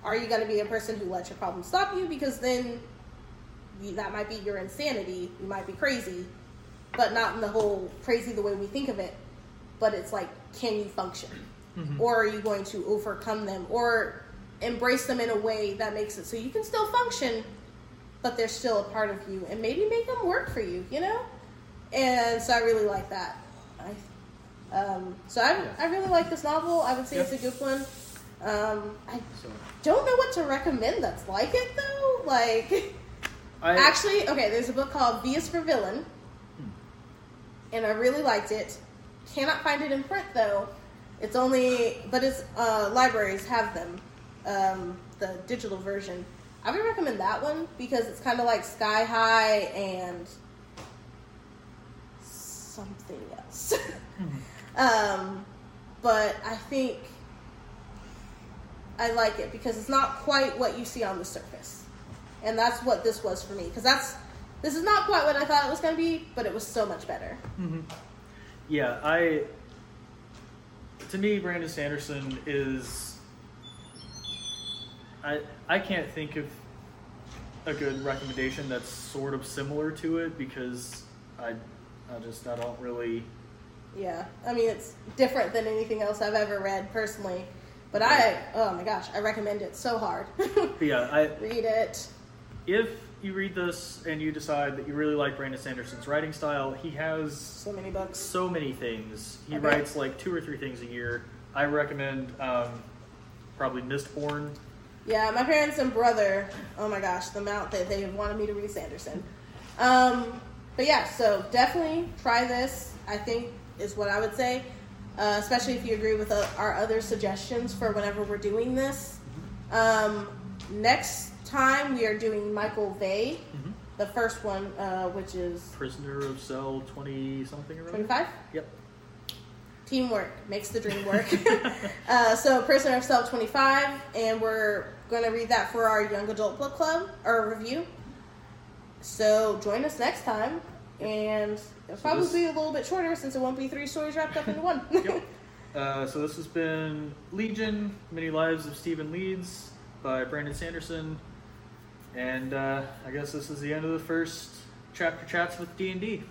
are you going to be a person who lets your problems stop you because then you, that might be your insanity. You might be crazy, but not in the whole crazy the way we think of it. But it's like, can you function? Or are you going to overcome them or embrace them in a way that makes it so you can still function, but they're still a part of you and maybe make them work for you, you know? And so I really like that. I, um, so I, I really like this novel. I would say it's a good one. Um, I don't know what to recommend that's like it though. Like, <laughs> I actually, okay, there's a book called V is for Villain, and I really liked it. Cannot find it in print though. It's only, but it's uh, libraries have them, um, the digital version. I would recommend that one because it's kind of like Sky High and something else. <laughs> um, but I think I like it because it's not quite what you see on the surface, and that's what this was for me. Because that's this is not quite what I thought it was going to be, but it was so much better. Yeah, I to me Brandon Sanderson is I I can't think of a good recommendation that's sort of similar to it because I I just I don't really Yeah, I mean it's different than anything else I've ever read personally, but I oh my gosh, I recommend it so hard. <laughs> yeah, I Read it. if you read this and you decide that you really like Brandon Sanderson's writing style, he has So many books. so many things. He Okay. writes like two or three things a year. I recommend um, probably Mistborn. Yeah, my parents and brother. Oh my gosh, the amount that they wanted me to read Sanderson. Um, but yeah, so definitely try this. I think is what I would say, uh, especially if you agree with uh, our other suggestions for whenever we're doing this. Um, next time we are doing Michael Vey, Mhm. the first one, uh, which is Prisoner of Cell 20 something or twenty-five. Yep. Teamwork makes the dream work. <laughs> <laughs> uh, so, Prisoner of Cell 25, and we're going to read that for our Young Adult Book Club or review. So, join us next time, and it'll So probably this- be a little bit shorter since it won't be three stories wrapped up into one. Yep. <laughs> Uh, so this has been Legion: Many Lives of Stephen Leeds by Brandon Sanderson, and uh, I guess this is the end of the first chapter chats with D and D,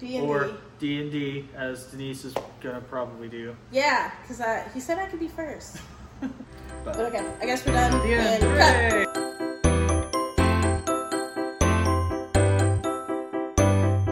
D&D. or D and D, as Denise is gonna probably do. Yeah, because uh, he said I could be first. But <laughs> But okay, I guess we're done.